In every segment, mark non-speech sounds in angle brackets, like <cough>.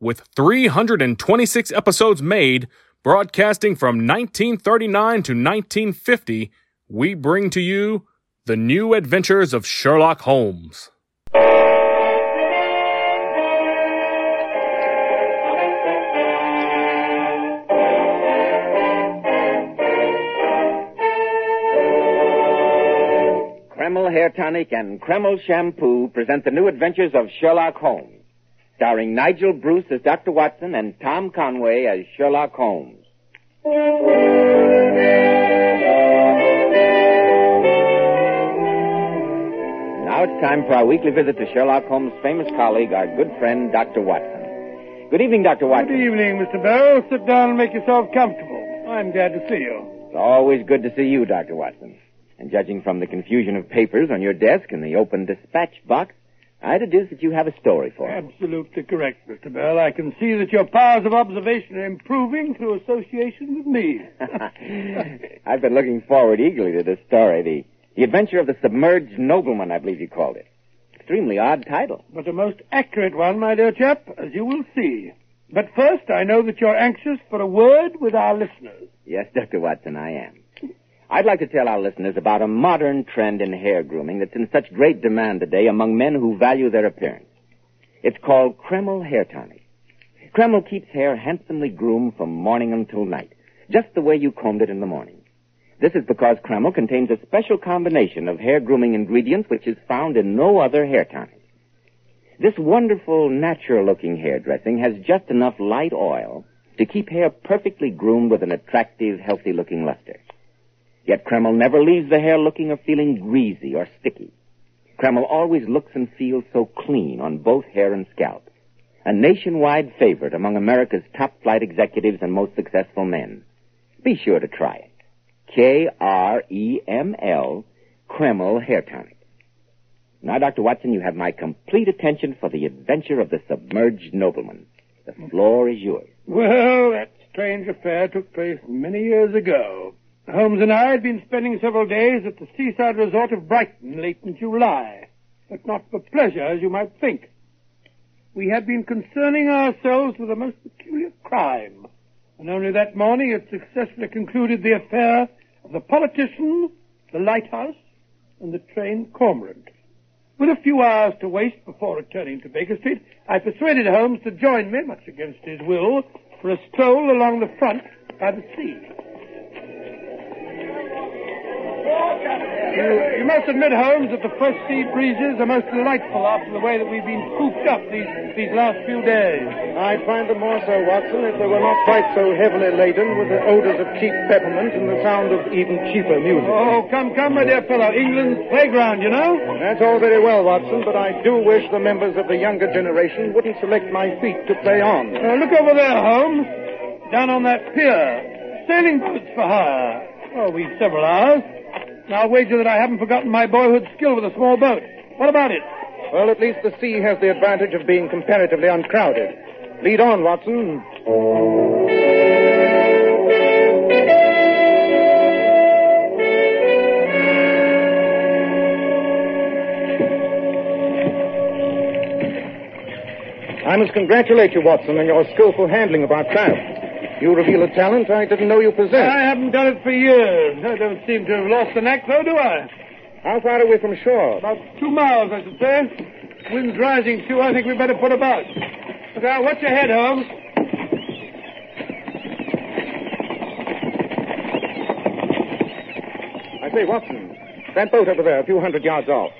with 326 episodes made, broadcasting from 1939 to 1950, we bring to you The New Adventures of Sherlock Holmes. Kreml Hair Tonic and Kreml Shampoo present the new adventures of Sherlock Holmes, starring Nigel Bruce as Dr. Watson and Tom Conway as Sherlock Holmes. Now it's time for our weekly visit to Sherlock Holmes' famous colleague, our good friend, Dr. Watson. Good evening, Dr. Watson. Good evening, Mr. Bell. Sit down and make yourself comfortable. I'm glad to see you. It's always good to see you, Dr. Watson. And judging from the confusion of papers on your desk and the open dispatch box, I deduce that you have a story for us. Absolutely correct, Mr. Bell. I can see that your powers of observation are improving through association with me. <laughs> I've been looking forward eagerly to this story. The, the Adventure of the Submerged Nobleman, I believe you called it. Extremely odd title. but a most accurate one, my dear chap, as you will see. But first, I know that you're anxious for a word with our listeners. Yes, Dr. Watson, I am. I'd like to tell our listeners about a modern trend in hair grooming that's in such great demand today among men who value their appearance. It's called Kreml Hair Tonic. Kreml keeps hair handsomely groomed from morning until night, just the way you combed it in the morning. This is because Kreml contains a special combination of hair grooming ingredients which is found in no other hair tonic. This wonderful, natural-looking hair dressing has just enough light oil to keep hair perfectly groomed with an attractive, healthy-looking luster. Yet Kreml never leaves the hair looking or feeling greasy or sticky. Kreml always looks and feels so clean on both hair and scalp. A nationwide favorite among America's top flight executives and most successful men. Be sure to try it. K-R-E-M-L, Kreml Hair Tonic. Now, Dr. Watson, you have my complete attention for the adventure of the submerged nobleman. The floor is yours. Well, that strange affair took place many years ago. Holmes and I had been spending several days at the seaside resort of Brighton late in July, but not for pleasure, as you might think. We had been concerning ourselves with a most peculiar crime, and only that morning had successfully concluded the affair of the politician, the lighthouse, and the train cormorant. With a few hours to waste before returning to Baker Street, I persuaded Holmes to join me, much against his will, for a stroll along the front by the sea. You, you must admit, Holmes, that the fresh sea breezes are most delightful after the way that we've been cooped up these, these last few days. I'd find them more so, Watson, if they were not quite so heavily laden with the odors of cheap peppermint and the sound of even cheaper music. Oh, come, come, my dear fellow. England's playground, you know? That's all very well, Watson, but I do wish the members of the younger generation wouldn't select my feet to play on. Uh, look over there, Holmes. Down on that pier. Sailing boats for hire. Oh, we've several hours. I'll wager that I haven't forgotten my boyhood skill with a small boat. What about it? Well, at least the sea has the advantage of being comparatively uncrowded. Lead on, Watson. I must congratulate you, Watson, on your skillful handling of our craft. You reveal a talent I didn't know you possessed. I haven't done it for years. I don't seem to have lost the knack, though, do I? How far are we from shore? About two miles, I should say. Wind's rising, too. I think we'd better put about. Look out, watch your head, Holmes. I say, Watson, that boat over there, a few hundred yards off,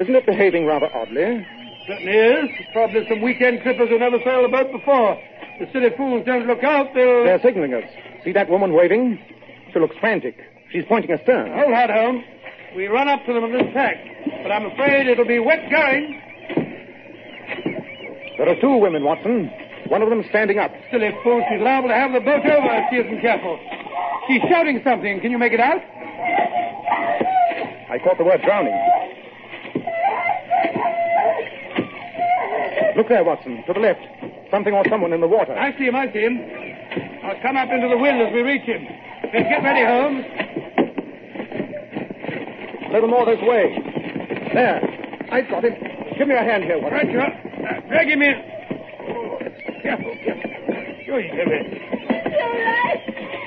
isn't it behaving rather oddly? Certainly is. Probably some weekend trippers who never sailed a boat before. The silly fools don't look out, they'll... They're signaling us. See that woman waving? She looks frantic. She's pointing astern. Hold hard, Holmes. We run up to them in this tack, but I'm afraid it'll be wet going. There are two women, Watson. One of them standing up. Silly fool, she's liable to have the boat over if she isn't careful. She's shouting something. Can you make it out? I caught the word drowning. Look there, Watson, to the left. Something or someone in the water. I see him, I see him. I'll come up into the wind as we reach him. Then get ready, Holmes. A little more this way. There. I've got him. Give me a hand here, Watson. Right, you are. Uh, drag him in. Oh, careful, careful. Sure, you can You're right.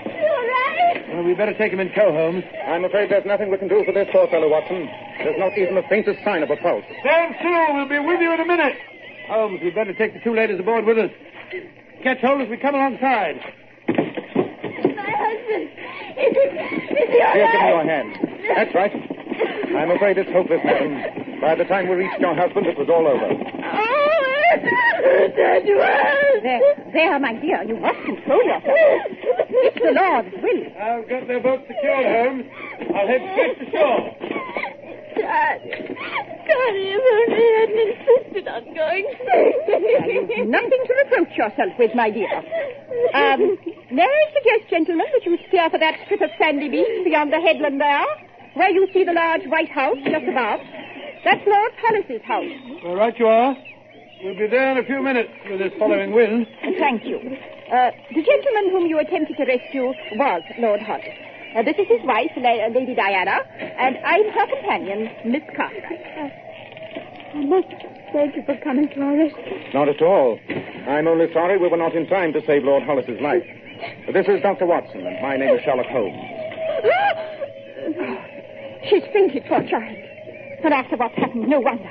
You're right. Well, we better take him in tow, Holmes. I'm afraid there's nothing we can do for this poor fellow, Watson. There's not even the faintest sign of a pulse. Stand still. We'll be with you in a minute. Oh, Holmes, we'd better take the two ladies aboard with us. Catch hold as we come alongside. My husband. Is it? Is he all Here, give me your hand. That's right. I'm afraid it's hopeless, madam. By the time we reached your husband, it was all over. Oh, that was. There, there, my dear, you must control yourself. It's the Lord's will. I've got their boat secured, Holmes. I'll head straight to shore. Dad. God, if only hadn't insisted on going. Nothing to reproach yourself with, my dear. Um, may I suggest, gentlemen, that you steer for that strip of sandy beach beyond the headland there, where you see the large white house just above? That's Lord Hollis's house. All right, you are. We'll be there in a few minutes with this following wind. Thank you. Uh, the gentleman whom you attempted to rescue was Lord Hollis. Uh, this is his wife, La- uh, Lady Diana, and I'm her companion, Miss Cartwright. I must thank you for coming to our rescue. Not at all. I'm only sorry we were not in time to save Lord Hollis's life. This is Dr. Watson, and my name is Sherlock Holmes. She's fainted, poor child. And after what's happened, no wonder.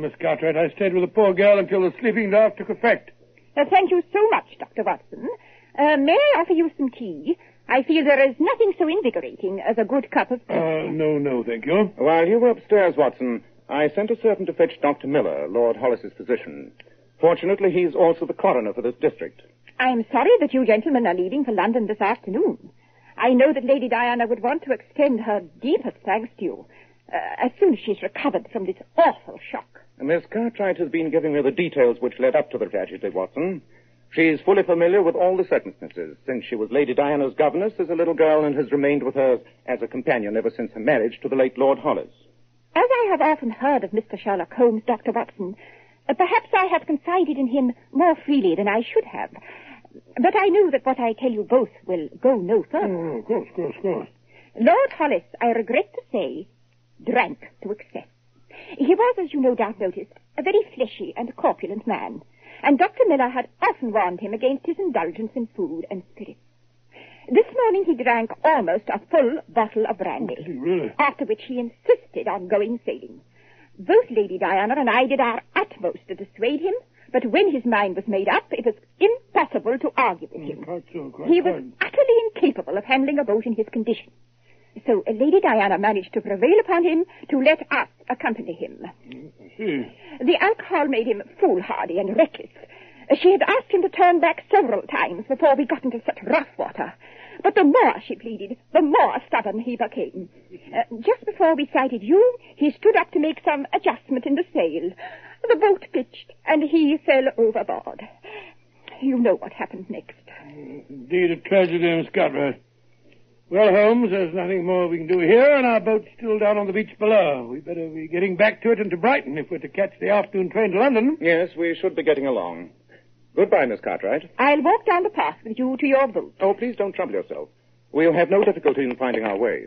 Miss Cartwright. I stayed with the poor girl until the sleeping draught took effect. Uh, thank you so much, Dr. Watson. Uh, may I offer you some tea? I feel there is nothing so invigorating as a good cup of tea. Uh, no, no, thank you. While you were upstairs, Watson, I sent a servant to fetch Dr. Miller, Lord Hollis's physician. Fortunately, he's also the coroner for this district. I'm sorry that you gentlemen are leaving for London this afternoon. I know that Lady Diana would want to extend her deepest thanks to you uh, as soon as she's recovered from this awful shock. Miss Cartwright has been giving me the details which led up to the tragedy, Watson. She's fully familiar with all the circumstances, since she was Lady Diana's governess as a little girl and has remained with her as a companion ever since her marriage to the late Lord Hollis. As I have often heard of Mr. Sherlock Holmes, Dr. Watson, uh, perhaps I have confided in him more freely than I should have. But I know that what I tell you both will go no further. Oh, of course, of course, of course. Lord Hollis, I regret to say, drank to excess. He was, as you no doubt noticed, a very fleshy and corpulent man, and Dr. Miller had often warned him against his indulgence in food and spirits. This morning he drank almost a full bottle of brandy, oh, Really? after which he insisted on going sailing. Both Lady Diana and I did our utmost to dissuade him, but when his mind was made up, it was impossible to argue with oh, him. Quite so, quite He was quite. utterly incapable of handling a boat in his condition. So uh, Lady Diana managed to prevail upon him to let us accompany him. See. The alcohol made him foolhardy and reckless. Uh, She had asked him to turn back several times before we got into such rough water. But the more she pleaded, the more stubborn he became. Uh, just before we sighted you, he stood up to make some adjustment in the sail. The boat pitched, and he fell overboard. You know what happened next. Indeed, a tragedy in Scotland. Well, Holmes, there's nothing more we can do here, and our boat's still down on the beach below. We'd better be getting back to it and to Brighton if we're to catch the afternoon train to London. Yes, we should be getting along. Goodbye, Miss Cartwright. I'll walk down the path with you to your boat. Oh, please don't trouble yourself. We'll have no difficulty in finding our way.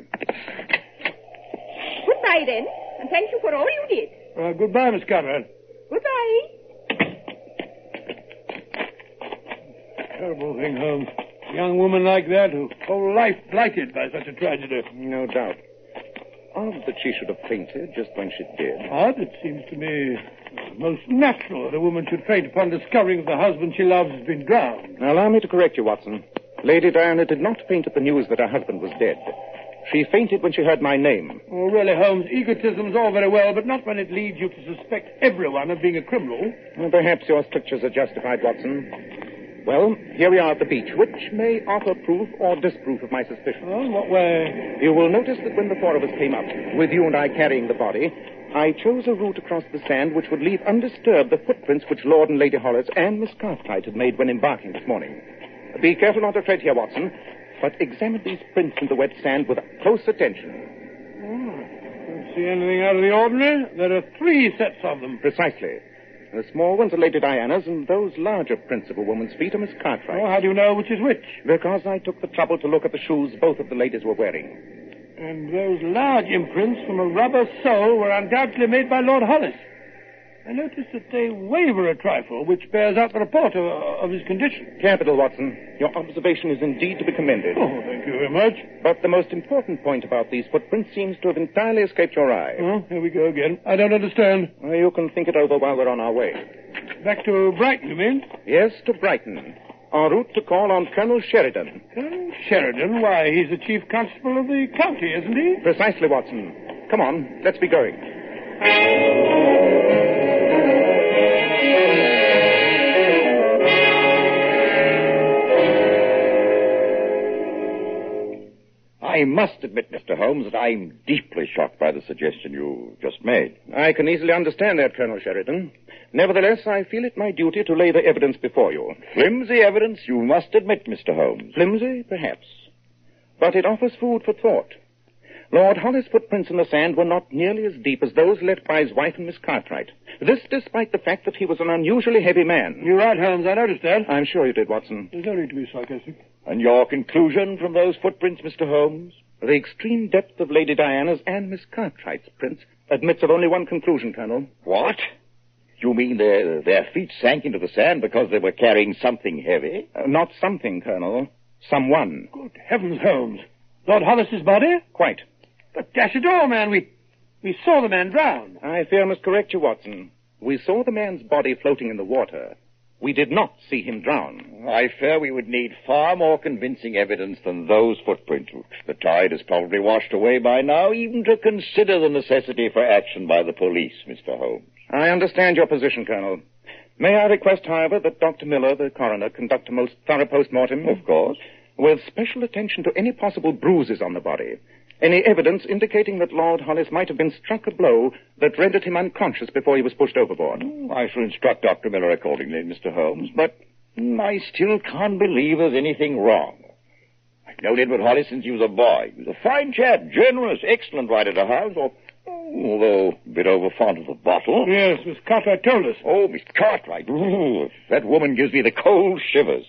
Goodbye, then, and thank you for all you did. Uh, goodbye, Miss Cartwright. Goodbye. Terrible thing, Holmes. A young woman like that, whose whole life blighted by such a tragedy. No doubt. Odd that she should have fainted just when she did. Odd, it seems to me most natural that a woman should faint upon discovering that the husband she loves has been drowned. Now, allow me to correct you, Watson. Lady Diana did not faint at the news that her husband was dead. She fainted when she heard my name. Oh, really, Holmes, egotism's all very well, but not when it leads you to suspect everyone of being a criminal. Well, perhaps your strictures are justified, Watson. Well, here we are at the beach, which may offer proof or disproof of my suspicion. Oh, what way? You will notice that when the four of us came up, with you and I carrying the body, I chose a route across the sand which would leave undisturbed the footprints which Lord and Lady Hollis and Miss Cartwright had made when embarking this morning. Be careful not to tread here, Watson, but examine these prints in the wet sand with close attention. Hmm. Don't see anything out of the ordinary. There are three sets of them. Precisely. The small ones are Lady Diana's, and those larger principal woman's feet are Miss Cartwright's. Oh, how do you know which is which? Because I took the trouble to look at the shoes both of the ladies were wearing. And those large imprints from a rubber sole were undoubtedly made by Lord Hollis. I notice that they waver a trifle, which bears out the report of, of his condition. Capital, Watson. Your observation is indeed to be commended. Oh, thank you very much. But the most important point about these footprints seems to have entirely escaped your eye. Oh, here we go again. I don't understand. Well, you can think it over while we're on our way. Back to Brighton, you mean? Yes, to Brighton. En route to call on Colonel Sheridan. Colonel Sheridan? Why, he's the chief constable of the county, isn't he? Precisely, Watson. Come on, let's be going. I must admit, Mr. Holmes, that I'm deeply shocked by the suggestion you just made. I can easily understand that, Colonel Sheridan. Nevertheless, I feel it my duty to lay the evidence before you. Flimsy evidence, you must admit, Mr. Holmes. Flimsy, perhaps. But it offers food for thought. Lord Hollis' footprints in the sand were not nearly as deep as those left by his wife and Miss Cartwright. This despite the fact that he was an unusually heavy man. You're right, Holmes. I noticed that. I'm sure you did, Watson. There's no need to be sarcastic. And your conclusion from those footprints, Mr. Holmes? The extreme depth of Lady Diana's and Miss Cartwright's prints admits of only one conclusion, Colonel. What? You mean their, their feet sank into the sand because they were carrying something heavy? Uh, not something, Colonel. Someone. Good heavens, Holmes. Lord Hollis's body? Quite. But dash it all, man, we we saw the man drown. I fear I must correct you, Watson. We saw the man's body floating in the water. We did not see him drown. I fear we would need far more convincing evidence than those footprints, which the tide has probably washed away by now, even to consider the necessity for action by the police, Mr. Holmes. I understand your position, Colonel. May I request, however, that Dr. Miller, the coroner, conduct a most thorough post-mortem? Of course. With special attention to any possible bruises on the body. Any evidence indicating that Lord Hollis might have been struck a blow that rendered him unconscious before he was pushed overboard. I shall instruct Dr. Miller accordingly, Mr. Holmes, but mm, I still can't believe there's anything wrong. I've known Edward Hollis since he was a boy. He was a fine chap, generous, excellent right at the house, although a bit over fond of the bottle. Yes, Miss Cartwright told us. Oh, Miss Cartwright. Ooh, that woman gives me the cold shivers.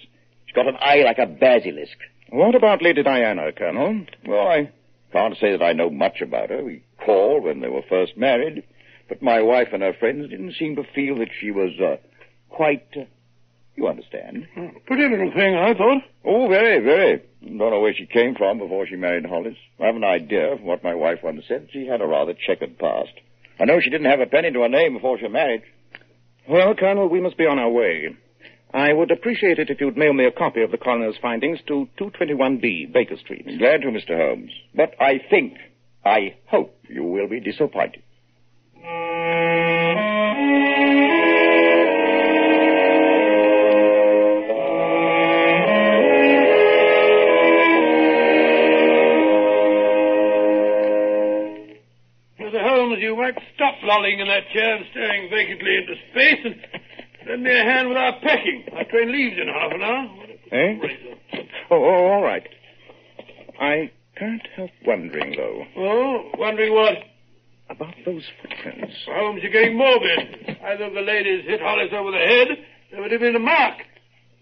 She's got an eye like a basilisk. What about Lady Diana, Colonel? Well, I can't say that I know much about her. We called when they were first married, but my wife and her friends didn't seem to feel that she was uh, quite. Uh, you understand? Pretty little thing, I thought. Oh, very, very. Don't know where she came from before she married Hollis. I have an idea from what my wife once said. She had a rather checkered past. I know she didn't have a penny to her name before she married. Well, Colonel, we must be on our way. I would appreciate it if you'd mail me a copy of the coroner's findings to 221B, Baker Street. Glad to, Mr. Holmes. But I think, I hope you will be disappointed. Mr. Holmes, you might stop lolling in that chair and staring vacantly into space and lend me a hand with our packing. Our train leaves in half an hour. Eh? Oh, oh, all right. I can't help wondering, though, Oh, wondering what? about those footprints. Holmes, you're getting morbid. Either the ladies hit Hollis over the head, there would have been a mark.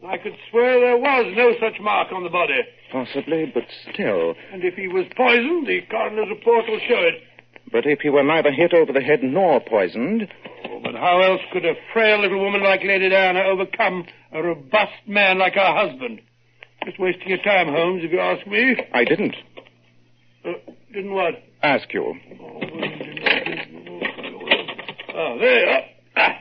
I could swear there was no such mark on the body. Possibly, but still. And if he was poisoned, the coroner's report will show it. But if he were neither hit over the head nor poisoned, Oh, but how else could a frail little woman like Lady Diana overcome a robust man like her husband? Just wasting your time, Holmes, if you ask me. I didn't Uh, didn't what? ask you. Oh, there you are. Ah.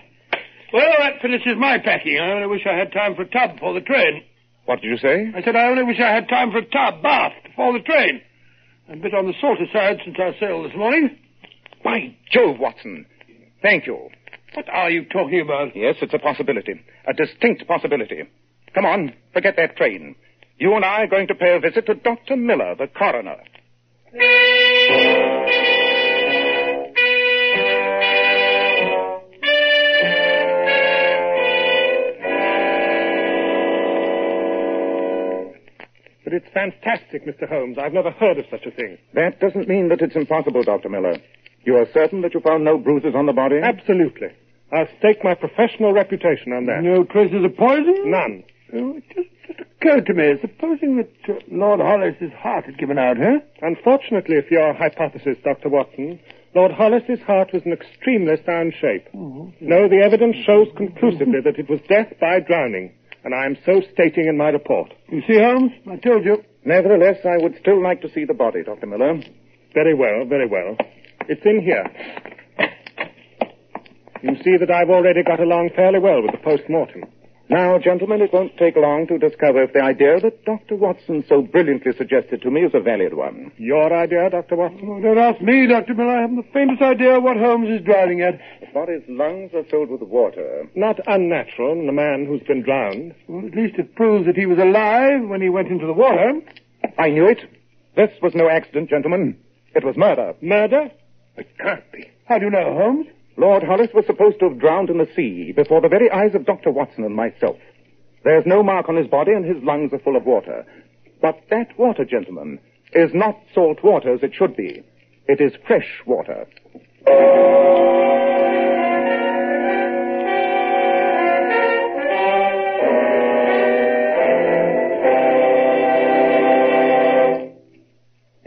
Well, that finishes my packing. I only wish I had time for a tub before the train. What did you say? I said I only wish I had time for a tub, bath, before the train. A bit on the salty side since our sailed this morning. By Jove, Watson. Thank you. What are you talking about? Yes, it's a possibility. A distinct possibility. Come on, forget that train. You and I are going to pay a visit to Dr. Miller, the coroner. But it's fantastic, Mr. Holmes. I've never heard of such a thing. That doesn't mean that it's impossible, Dr. Miller. You are certain that you found no bruises on the body? Absolutely. I'll stake my professional reputation on that. No traces of poison? None. Oh, it just, just occurred to me, supposing that uh, Lord Hollis's heart had given out, huh? Unfortunately for your hypothesis, Dr. Watson, Lord Hollis's heart was in extremely sound shape. Oh, No, the evidence shows conclusively that it was death by drowning, and I am so stating in my report. You see, Holmes, I told you. Nevertheless, I would still like to see the body, Dr. Miller. Very well, very well. It's in here. You see that I've already got along fairly well with the post-mortem. Now, gentlemen, it won't take long to discover if the idea that Dr. Watson so brilliantly suggested to me is a valid one. Your idea, Dr. Watson? Oh, don't ask me, Dr. Miller. I haven't the faintest idea what Holmes is driving at. The body's lungs are filled with water. Not unnatural in a man who's been drowned. Well, at least it proves that he was alive when he went into the water. I knew it. This was no accident, gentlemen. It was murder. Murder? It can't be. How do you know, Holmes? Lord Hollis was supposed to have drowned in the sea before the very eyes of Dr. Watson and myself. There's no mark on his body and his lungs are full of water. But that water, gentlemen, is not salt water as it should be. It is fresh water.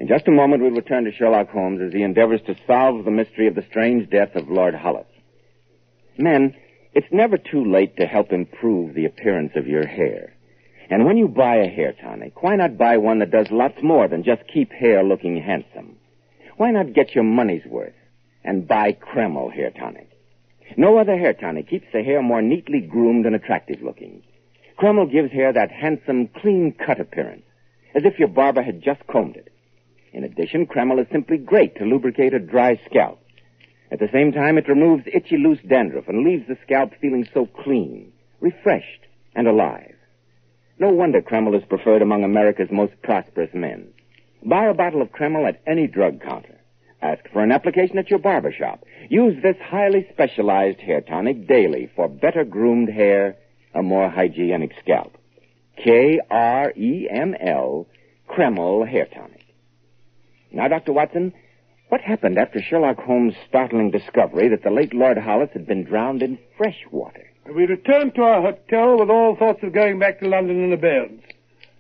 In just a moment, we'll return to Sherlock Holmes as he endeavors to solve the mystery of the strange death of Lord Hollis. Men, it's never too late to help improve the appearance of your hair. And when you buy a hair tonic, why not buy one that does lots more than just keep hair looking handsome? Why not get your money's worth and buy Kreml hair tonic? No other hair tonic keeps the hair more neatly groomed and attractive looking. Kreml gives hair that handsome, clean-cut appearance, as if your barber had just combed it. In addition, Kreml is simply great to lubricate a dry scalp. At the same time, it removes itchy, loose dandruff and leaves the scalp feeling so clean, refreshed, and alive. No wonder Kreml is preferred among America's most prosperous men. Buy a bottle of Kreml at any drug counter. Ask for an application at your barber shop. Use this highly specialized hair tonic daily for better groomed hair, a more hygienic scalp. K-R-E-M-L, Kreml Hair Tonic. Now, Dr. Watson, what happened after Sherlock Holmes' startling discovery that the late Lord Hollis had been drowned in fresh water? We returned to our hotel with all thoughts of going back to London in abeyance.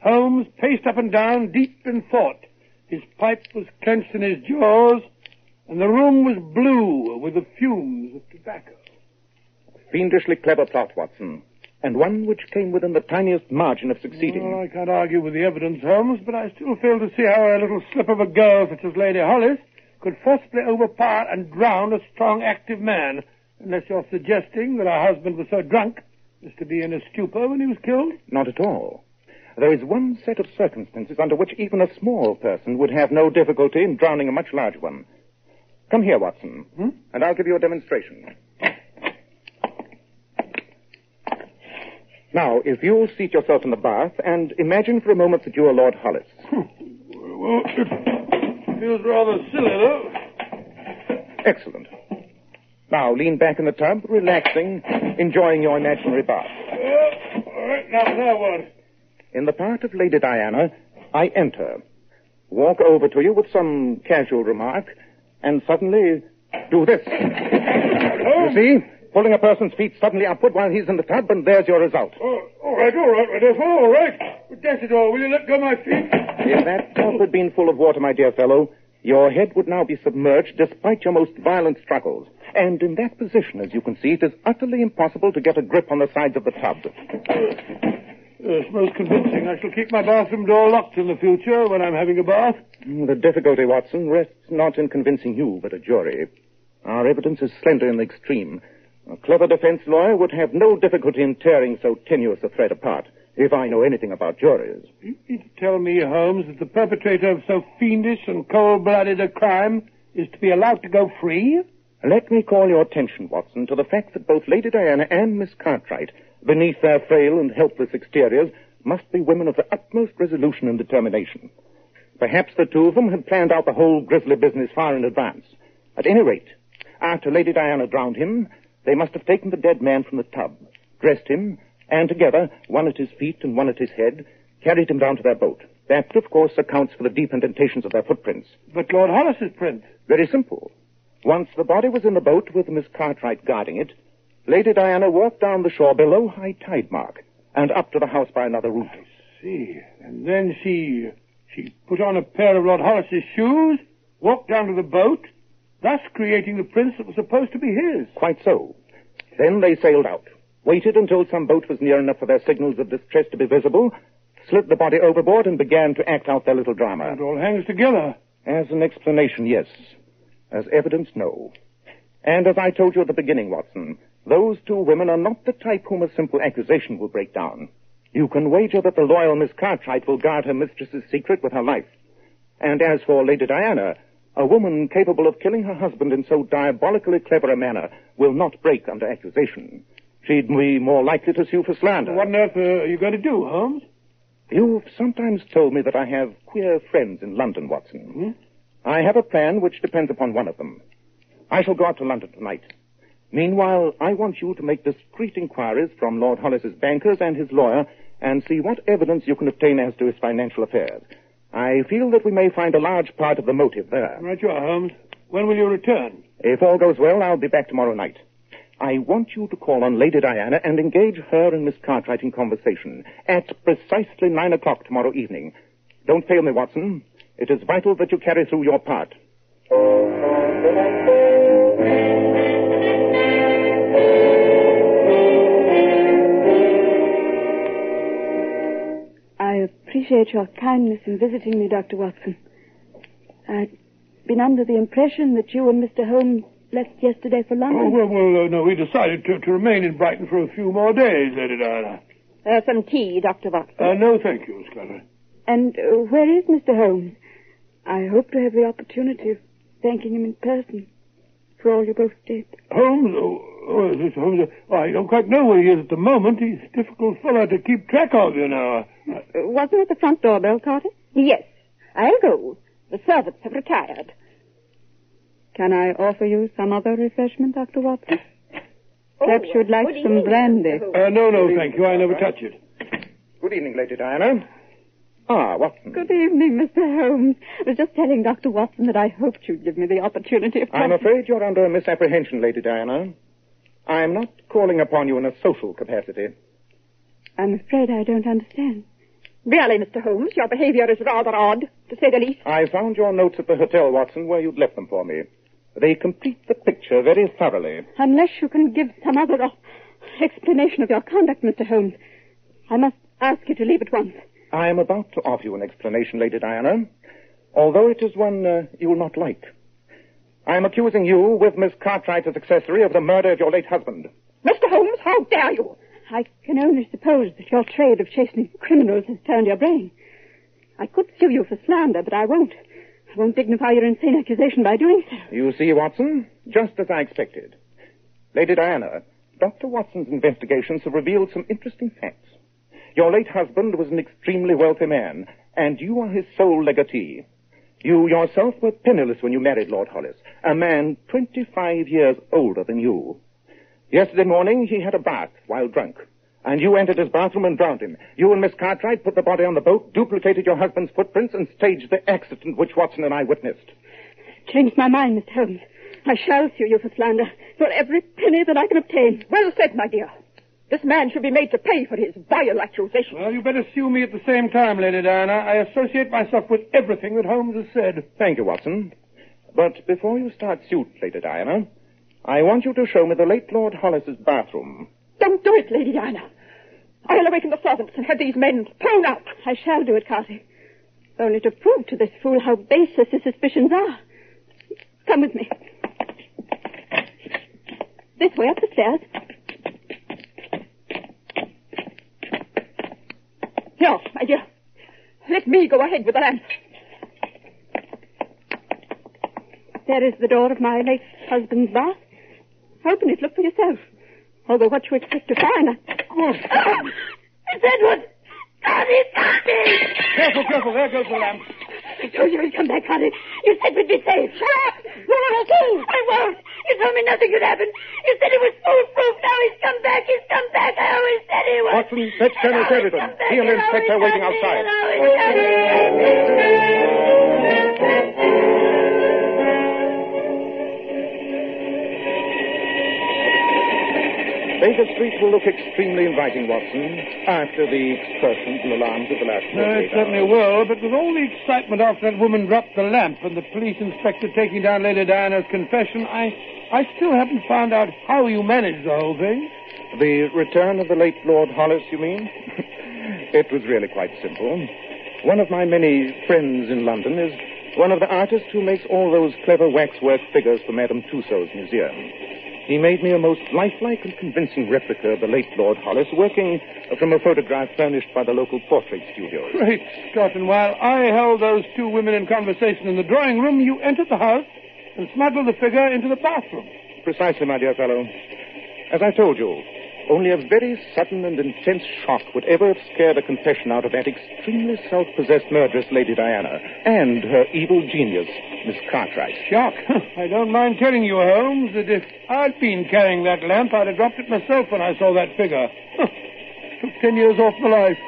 Holmes paced up and down, deep in thought. His pipe was clenched in his jaws, and the room was blue with the fumes of tobacco. Fiendishly clever plot, Watson. And one which came within the tiniest margin of succeeding. Well, I can't argue with the evidence, Holmes, but I still fail to see how a little slip of a girl such as Lady Hollis could forcibly overpower and drown a strong, active man, unless you're suggesting that her husband was so drunk as to be in a stupor when he was killed. Not at all. There is one set of circumstances under which even a small person would have no difficulty in drowning a much larger one. Come here, Watson, Hmm? and I'll give you a demonstration. Now, if you'll seat yourself in the bath and imagine for a moment that you are Lord Hollis. Well, it feels rather silly, though. Excellent. Now, lean back in the tub, relaxing, enjoying your imaginary bath. Yeah, all right, now, now what? In the part of Lady Diana, I enter, walk over to you with some casual remark, and suddenly do this. Oh. You see? Pulling a person's feet suddenly upward while he's in the tub, and there's your result. Oh, all right, all right, my dear fellow, all right. But dash it all, will you let go my feet? If that tub had been full of water, my dear fellow, your head would now be submerged despite your most violent struggles. And in that position, as you can see, it is utterly impossible to get a grip on the sides of the tub. Yes, most convincing. I shall keep my bathroom door locked in the future when I'm having a bath. Mm, the difficulty, Watson, rests not in convincing you, but a jury. Our evidence is slender in the extreme. A clever defense lawyer would have no difficulty in tearing so tenuous a thread apart, if I know anything about juries. You mean to tell me, Holmes, that the perpetrator of so fiendish and cold-blooded a crime is to be allowed to go free? Let me call your attention, Watson, to the fact that both Lady Diana and Miss Cartwright beneath their frail and helpless exteriors, must be women of the utmost resolution and determination. Perhaps the two of them had planned out the whole grisly business far in advance. At any rate, after Lady Diana drowned him, they must have taken the dead man from the tub, dressed him, and together, one at his feet and one at his head, carried him down to their boat. That, of course, accounts for the deep indentations of their footprints. But Lord Hollis's prints? Very simple. Once the body was in the boat with Miss Cartwright guarding it, Lady Diana walked down the shore below high tide mark and up to the house by another route. I see. And then she she put on a pair of Lord Hollis's shoes, walked down to the boat, thus creating the prints that was supposed to be his. Quite so. Then they sailed out, waited until some boat was near enough for their signals of distress to be visible, slid the body overboard, and began to act out their little drama. It all hangs together. As an explanation, yes. As evidence, no. And as I told you at the beginning, Watson, those two women are not the type whom a simple accusation will break down. You can wager that the loyal Miss Cartwright will guard her mistress's secret with her life. And as for Lady Diana, a woman capable of killing her husband in so diabolically clever a manner will not break under accusation. She'd be more likely to sue for slander. What on earth uh, are you going to do, Holmes? You've sometimes told me that I have queer friends in London, Watson. Hmm? I have a plan which depends upon one of them. I shall go out to London tonight. Meanwhile, I want you to make discreet inquiries from Lord Hollis's bankers and his lawyer and see what evidence you can obtain as to his financial affairs. I feel that we may find a large part of the motive there. Right you are, Holmes. When will you return? If all goes well, I'll be back tomorrow night. I want you to call on Lady Diana and engage her and Miss Cartwright in conversation at precisely nine o'clock tomorrow evening. Don't fail me, Watson. It is vital that you carry through your part. Appreciate your kindness in visiting me, Dr. Watson. I'd been under the impression that you and Mr. Holmes left yesterday for London. Oh, well, well uh, no, we decided to, to remain in Brighton for a few more days, Lady Diana. Uh, some tea, Dr. Watson. Uh, no, thank you, Miss Cartwright. And uh, where is Mr. Holmes? I hope to have the opportunity of thanking him in person for all you both did. Holmes? Oh, oh, Holmes? I don't quite know where he is at the moment. He's a difficult fellow to keep track of, you know. Wasn't it the front doorbell, Carter? Yes. I'll go. The servants have retired. Can I offer you some other refreshment, Dr. Watson? Perhaps Oh, you'd like good some evening, brandy. Uh, no, no, thank you. I never touch it. Good evening, Lady Diana. Ah, Watson. Good evening, Mr. Holmes. I was just telling Dr. Watson that I hoped you'd give me the opportunity of I'm afraid you're under a misapprehension, Lady Diana. I'm not calling upon you in a social capacity. I'm afraid I don't understand. Really, Mr. Holmes, your behavior is rather odd, to say the least. I found your notes at the hotel, Watson, where you'd left them for me. They complete the picture very thoroughly. Unless you can give some other uh, explanation of your conduct, Mr. Holmes, I must ask you to leave at once. I am about to offer you an explanation, Lady Diana, although it is one uh, you will not like. I am accusing you, with Miss Cartwright as accessory, of the murder of your late husband. Mr. Holmes, how dare you? I can only suppose that your trade of chastening criminals has turned your brain. I could sue you for slander, but I won't. I won't dignify your insane accusation by doing so. You see, Watson, just as I expected. Lady Diana, Dr. Watson's investigations have revealed some interesting facts. Your late husband was an extremely wealthy man, and you are his sole legatee. You yourself were penniless when you married Lord Hollis, a man 25 years older than you. Yesterday morning, he had a bath while drunk, and you entered his bathroom and drowned him. You and Miss Cartwright put the body on the boat, duplicated your husband's footprints, and staged the accident which Watson and I witnessed. Changed my mind, Mr. Holmes. I shall sue you for slander, for every penny that I can obtain. Well said, my dear. This man should be made to pay for his vile accusation. Well, you better sue me at the same time, Lady Diana. I associate myself with everything that Holmes has said. Thank you, Watson. But before you start suit, Lady Diana, I want you to show me the late Lord Hollis's bathroom. Don't do it, Lady Diana. I'll awaken the servants and have these men thrown out. I shall do it, Carty. Only to prove to this fool how baseless his suspicions are. Come with me. This way up the stairs. Here, my dear. Let me go ahead with the lamp. There is the door of my late husband's bath. Open it, look for yourself. Although what you expect to find, I... good. <gasps> It's Edward! He's got! Careful, careful. There goes the lamp. I told you he'd come back, Harry. You said we'd be safe. Shut up! You won't say. I won't. You told me nothing could happen. You said it was foolproof. Now he's come back. He's come back. I always said he was. Watson, fetch Colonel Sheridan. He and the inspector are waiting outside. Baker Street will look extremely inviting, Watson, after the explosions and alarms of the last night. No, it certainly hours. will, but with all the excitement after that woman dropped the lamp and the police inspector taking down Lady Diana's confession, I, I still haven't found out how you managed the whole thing. The return of the late Lord Hollis, you mean? <laughs> it was really quite simple. One of my many friends in London is one of the artists who makes all those clever waxwork figures for Madame Tussauds Museum. He made me a most lifelike and convincing replica of the late Lord Hollis, working from a photograph furnished by the local portrait studio. Great Scott, and while I held those two women in conversation in the drawing room, you entered the house and smuggled the figure into the bathroom. Precisely, my dear fellow. As I told you, only a very sudden and intense shock would ever have scared a confession out of that extremely self-possessed murderess, Lady Diana, and her evil genius, Miss Cartwright. Shock. I don't mind telling you, Holmes, that if I'd been carrying that lamp, I'd have dropped it myself when I saw that figure. Took ten years off my life.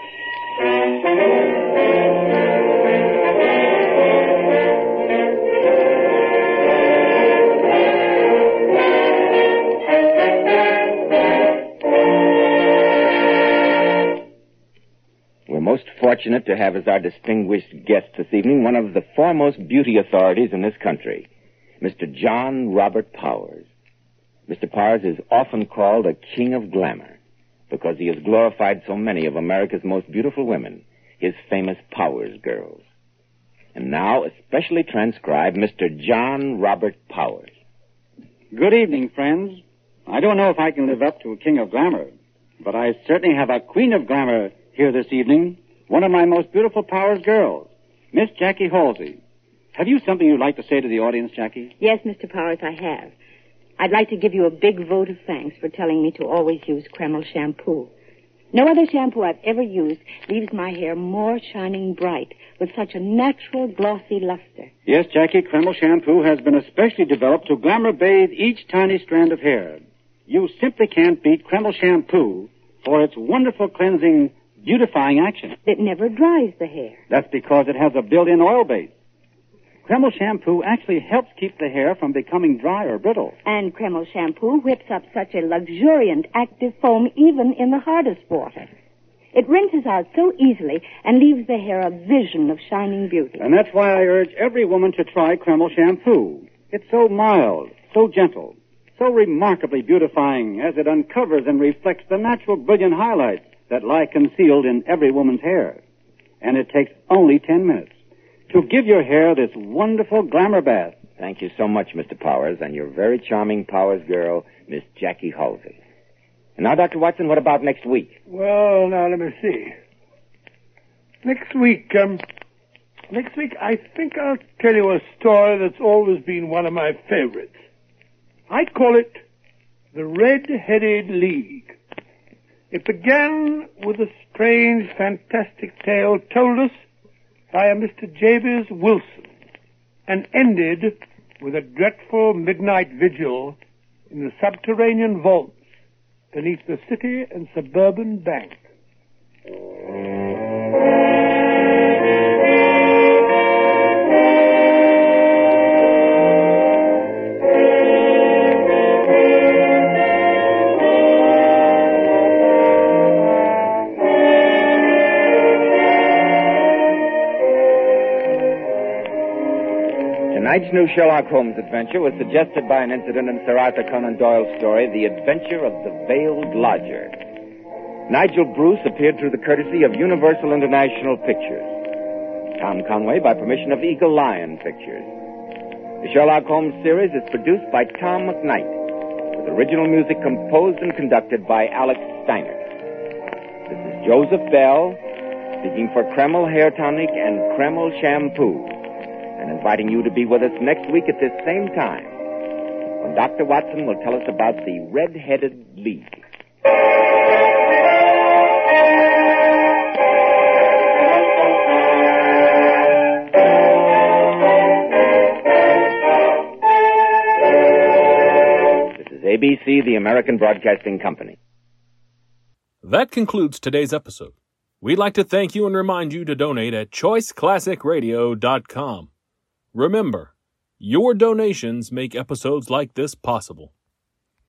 Fortunate to have as our distinguished guest this evening one of the foremost beauty authorities in this country, Mr. John Robert Powers. Mr. Powers is often called a king of glamour because he has glorified so many of America's most beautiful women, his famous Powers girls. And now, especially transcribed, Mr. John Robert Powers. Good evening, friends. I don't know if I can live up to a king of glamour, but I certainly have a queen of glamour here this evening. One of my most beautiful Powers girls, Miss Jackie Halsey. Have you something you'd like to say to the audience, Jackie? Yes, Mr. Powers, I have. I'd like to give you a big vote of thanks for telling me to always use Kreml shampoo. No other shampoo I've ever used leaves my hair more shining bright with such a natural glossy luster. Yes, Jackie, Kreml shampoo has been especially developed to glamour bathe each tiny strand of hair. You simply can't beat Kreml shampoo for its wonderful cleansing, beautifying action. It never dries the hair. That's because it has a built-in oil base. Kreml shampoo actually helps keep the hair from becoming dry or brittle. And Kreml shampoo whips up such a luxuriant active foam even in the hardest water. It rinses out so easily and leaves the hair a vision of shining beauty. And that's why I urge every woman to try Kreml shampoo. It's so mild, so gentle, so remarkably beautifying as it uncovers and reflects the natural brilliant highlights that lie concealed in every woman's hair. And it takes only ten minutes to give your hair this wonderful glamour bath. Thank you so much, Mr. Powers, and your very charming Powers girl, Miss Jackie Halsey. And now, Dr. Watson, what about next week? Well, now let me see. Next week, um, next week I think I'll tell you a story that's always been one of my favorites. I call it the Red-Headed League. It began with a strange, fantastic tale told us by a Mr. Jabez Wilson and ended with a dreadful midnight vigil in the subterranean vaults beneath the city and suburban bank. Tonight's new Sherlock Holmes adventure was suggested by an incident in Sir Arthur Conan Doyle's story, The Adventure of the Veiled Lodger. Nigel Bruce appeared through the courtesy of Universal International Pictures. Tom Conway by permission of Eagle Lion Pictures. The Sherlock Holmes series is produced by Tom McKnight, with original music composed and conducted by Alex Steiner. This is Joseph Bell, speaking for Kreml Hair Tonic and Kreml Shampoo and inviting you to be with us next week at this same time when Dr. Watson will tell us about the Red-Headed League. This is ABC, the American Broadcasting Company. That concludes today's episode. We'd like to thank you and remind you to donate at choiceclassicradio.com. Remember, your donations make episodes like this possible.